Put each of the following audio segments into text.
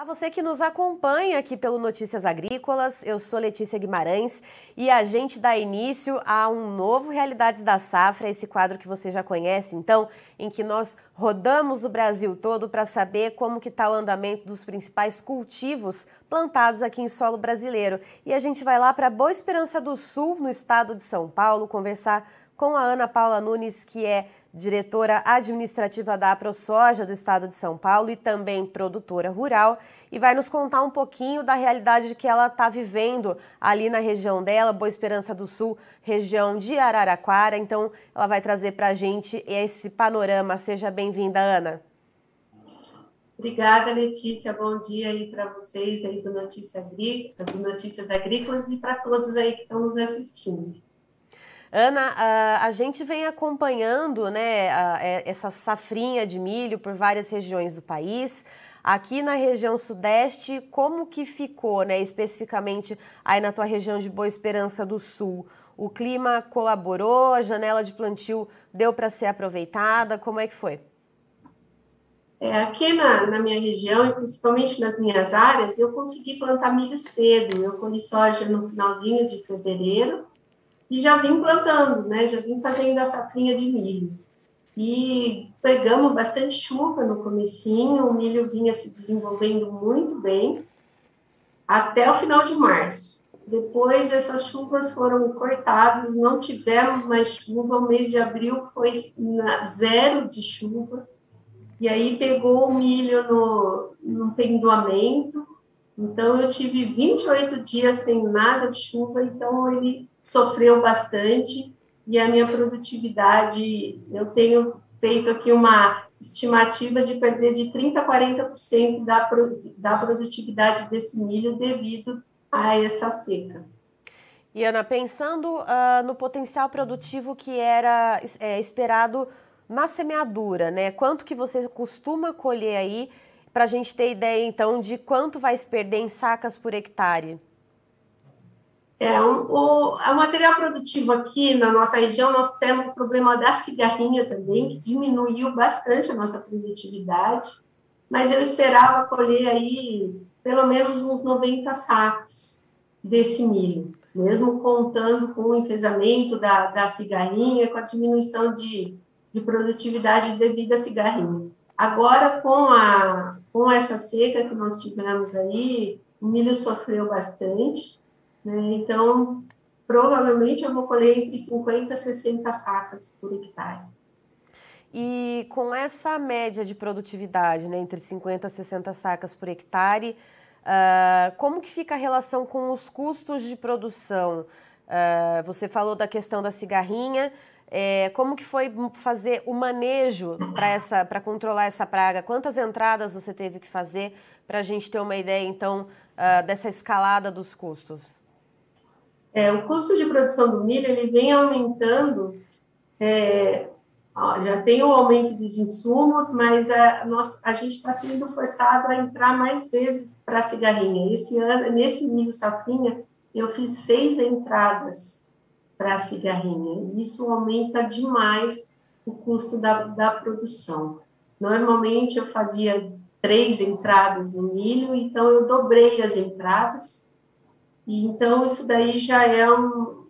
A você que nos acompanha aqui pelo Notícias Agrícolas, eu sou Letícia Guimarães e a gente dá início a um novo Realidades da Safra, esse quadro que você já conhece, então, em que nós rodamos o Brasil todo para saber como que está o andamento dos principais cultivos plantados aqui em solo brasileiro. E a gente vai lá para Boa Esperança do Sul, no estado de São Paulo, conversar com a Ana Paula Nunes, que é diretora administrativa da AproSoja do estado de São Paulo e também produtora rural, e vai nos contar um pouquinho da realidade que ela está vivendo ali na região dela, Boa Esperança do Sul, região de Araraquara. Então, ela vai trazer para a gente esse panorama. Seja bem-vinda, Ana. Obrigada, Letícia. Bom dia aí para vocês aí do, Notícia Agrícola, do Notícias Agrícolas e para todos aí que estão nos assistindo. Ana, a, gente vem acompanhando né, é, essa safrinha de milho por várias regiões do país. Aqui na região sudeste, como que ficou, né, especificamente aí na tua região de Boa Esperança do Sul? O clima colaborou, a janela de plantio deu para ser aproveitada, como é que foi? É, aqui na, na, minha região, e principalmente nas minhas áreas, eu consegui plantar milho cedo. Eu colhi soja no finalzinho de fevereiro e já vim plantando, né? Já vim fazendo a safrinha de milho. E pegamos bastante chuva no comecinho, o milho vinha se desenvolvendo muito bem até o final de março. Depois essas chuvas foram cortadas, não tivemos mais chuva, o mês de abril foi zero de chuva, e aí pegou o milho no, no pendoamento, então eu tive 28 dias sem nada de chuva, então ele sofreu bastante e a minha produtividade, eu tenho feito aqui uma estimativa de perder de 30% a 40% da, da produtividade desse milho devido a essa seca. E Ana, pensando uh, no potencial produtivo que era é, esperado na semeadura, né? Quanto que você costuma colher aí para a gente ter ideia então de quanto vai se perder em sacas por hectare? É, o, o, material produtivo aqui na nossa região, nós temos o problema da cigarrinha também, que diminuiu bastante a nossa produtividade, mas eu esperava colher aí pelo menos uns 90 sacos desse milho, mesmo contando com o enfesamento da, da cigarrinha, com a diminuição de, de produtividade devido à cigarrinha. Agora, com, a, com essa seca que nós tivemos aí, o milho sofreu bastante, né? Então, provavelmente eu vou colher entre 50 e 60 sacas por hectare. E com essa média de produtividade, né, entre 50 e 60 sacas por hectare, uh, como que fica a relação com os custos de produção? Uh, você falou da questão da cigarrinha, é, como que foi fazer o manejo para controlar essa praga? Quantas entradas você teve que fazer para a gente ter uma ideia, então, uh, dessa escalada dos custos? É, o custo de produção do milho ele vem aumentando, é, já tem o aumento dos insumos, mas a, nós, a gente está sendo forçado a entrar mais vezes para a cigarrinha. Esse ano, nesse milho safrinha, eu fiz seis entradas para a cigarrinha. Isso aumenta demais o custo da, da produção. Normalmente eu fazia três entradas no milho, então eu dobrei as entradas e então isso daí já é um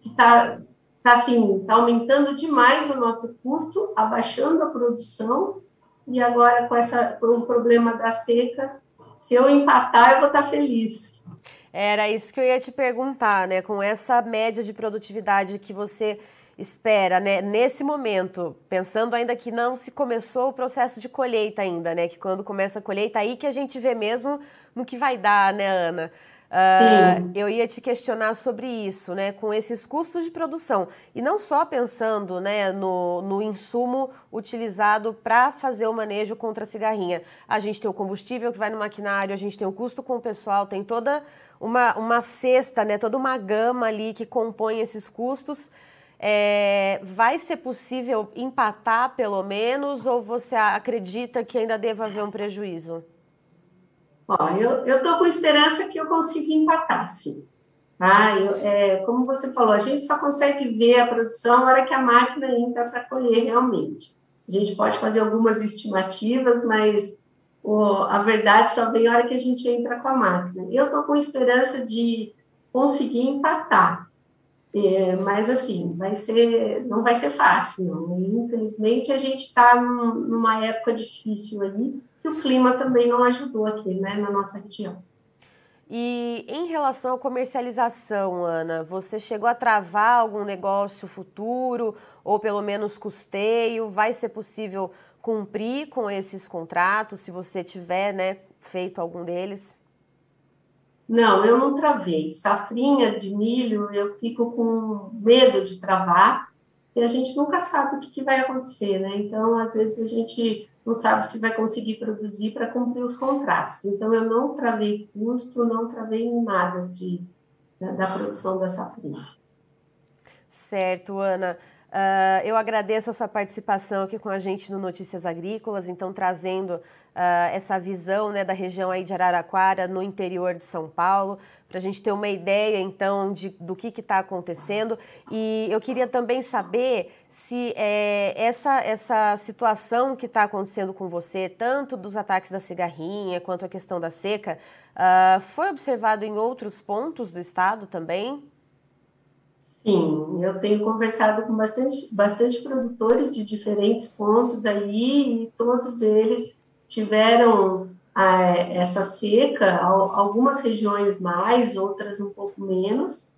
que está tá assim, tá aumentando demais o nosso custo, abaixando a produção, e agora com essa com o problema da seca, se eu empatar, eu vou estar tá feliz. Era isso que eu ia te perguntar, né? Com essa média de produtividade que você espera, né? Nesse momento, pensando ainda que não se começou o processo de colheita ainda, né? Que quando começa a colheita, aí que a gente vê mesmo no que vai dar, né, Ana? Uh, eu ia te questionar sobre isso, né? Com esses custos de produção. E não só pensando né, no, no insumo utilizado para fazer o manejo contra a cigarrinha. A gente tem o combustível que vai no maquinário, a gente tem o custo com o pessoal, tem toda uma, uma cesta, né, toda uma gama ali que compõe esses custos. É, vai ser possível empatar pelo menos ou você acredita que ainda deva haver um prejuízo? Ó, eu estou com esperança que eu consiga empatar, sim. Tá? Eu, é, como você falou, a gente só consegue ver a produção na hora que a máquina entra para colher realmente. A gente pode fazer algumas estimativas, mas a verdade só vem a hora que a gente entra com a máquina. Eu estou com esperança de conseguir empatar. É, mas assim, vai ser, não vai ser fácil, não. Infelizmente, a gente está num, numa época difícil aí, e o clima também não ajudou aqui, né, na nossa região. E em relação à comercialização, Ana, você chegou a travar algum negócio futuro, ou pelo menos custeio? Vai ser possível cumprir com esses contratos, se você tiver né, feito algum deles? Não, eu não travei. Safrinha de milho, eu fico com medo de travar, e a gente nunca sabe o que, que vai acontecer, né? Então, às vezes, a gente não sabe se vai conseguir produzir para cumprir os contratos. Então, eu não travei custo, não travei nada de, da, da produção da safrinha. Certo, Ana. Uh, eu agradeço a sua participação aqui com a gente no Notícias Agrícolas, então trazendo uh, essa visão né, da região aí de Araraquara, no interior de São Paulo, para a gente ter uma ideia então de, do que está acontecendo. E eu queria também saber se é, essa, essa situação que está acontecendo com você, tanto dos ataques da cigarrinha quanto a questão da seca, uh, foi observado em outros pontos do estado também? Sim, eu tenho conversado com bastante, bastante produtores de diferentes pontos aí e todos eles tiveram ah, essa seca, algumas regiões mais, outras um pouco menos.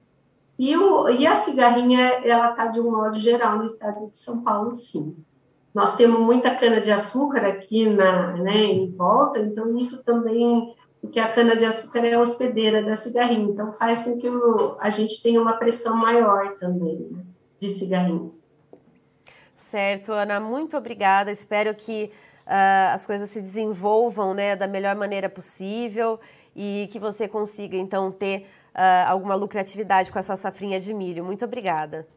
E, o, e a cigarrinha, ela está de um modo geral no estado de São Paulo, sim. Nós temos muita cana-de-açúcar aqui na, né, em volta, então isso também porque a cana-de-açúcar é a hospedeira da cigarrinha, então faz com que o, a gente tenha uma pressão maior também né, de cigarrinho. Certo, Ana, muito obrigada. Espero que uh, as coisas se desenvolvam né, da melhor maneira possível e que você consiga, então, ter uh, alguma lucratividade com essa safrinha de milho. Muito obrigada.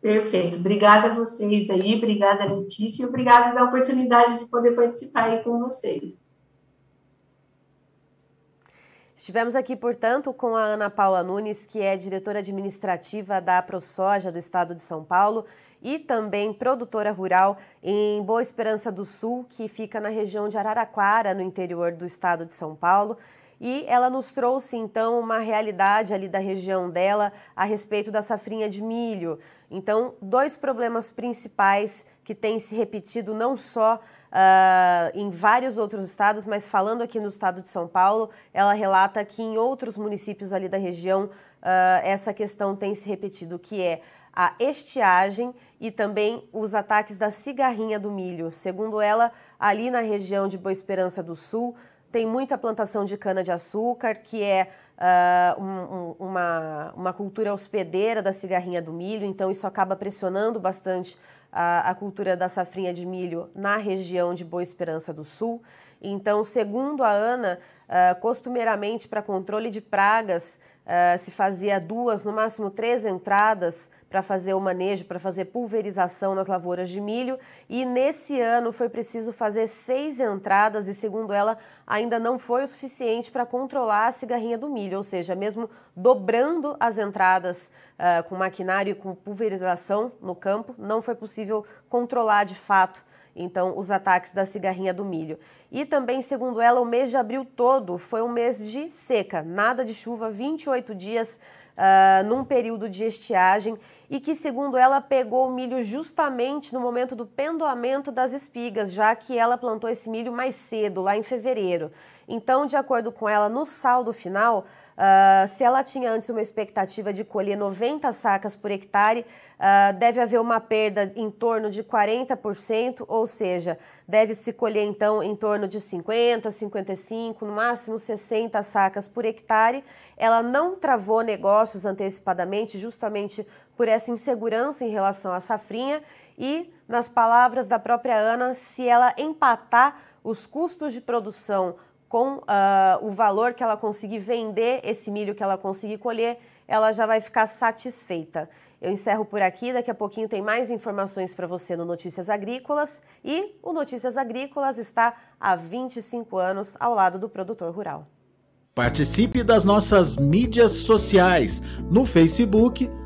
Perfeito. Obrigada a vocês aí, obrigada, Letícia, e obrigada pela oportunidade de poder participar aí com vocês. Estivemos aqui, portanto, com a Ana Paula Nunes, que é diretora administrativa da ProSoja do Estado de São Paulo e também produtora rural em Boa Esperança do Sul, que fica na região de Araraquara, no interior do Estado de São Paulo. E ela nos trouxe então uma realidade ali da região dela a respeito da safrinha de milho. Então, dois problemas principais que têm se repetido não só uh, em vários outros estados, mas falando aqui no estado de São Paulo, ela relata que em outros municípios ali da região uh, essa questão tem se repetido, que é a estiagem e também os ataques da cigarrinha do milho. Segundo ela, ali na região de Boa Esperança do Sul, tem muita plantação de cana-de-açúcar, que é uh, um, uma, uma cultura hospedeira da cigarrinha do milho, então isso acaba pressionando bastante a, a cultura da safrinha de milho na região de Boa Esperança do Sul. Então, segundo a Ana, uh, costumeiramente para controle de pragas uh, se fazia duas, no máximo três entradas para fazer o manejo, para fazer pulverização nas lavouras de milho. E nesse ano foi preciso fazer seis entradas, e segundo ela, ainda não foi o suficiente para controlar a cigarrinha do milho, ou seja, mesmo dobrando as entradas uh, com maquinário e com pulverização no campo, não foi possível controlar de fato então os ataques da cigarrinha do milho. E também, segundo ela, o mês de abril todo foi um mês de seca, nada de chuva, 28 dias uh, num período de estiagem e que, segundo ela, pegou o milho justamente no momento do pendoamento das espigas, já que ela plantou esse milho mais cedo, lá em fevereiro. Então, de acordo com ela, no saldo final, uh, se ela tinha antes uma expectativa de colher 90 sacas por hectare, uh, deve haver uma perda em torno de 40%, ou seja, deve se colher então em torno de 50, 55, no máximo 60 sacas por hectare. Ela não travou negócios antecipadamente, justamente por essa insegurança em relação à safrinha e, nas palavras da própria Ana, se ela empatar os custos de produção com uh, o valor que ela conseguir vender esse milho que ela conseguir colher, ela já vai ficar satisfeita. Eu encerro por aqui, daqui a pouquinho tem mais informações para você no Notícias Agrícolas e o Notícias Agrícolas está há 25 anos ao lado do produtor rural. Participe das nossas mídias sociais no Facebook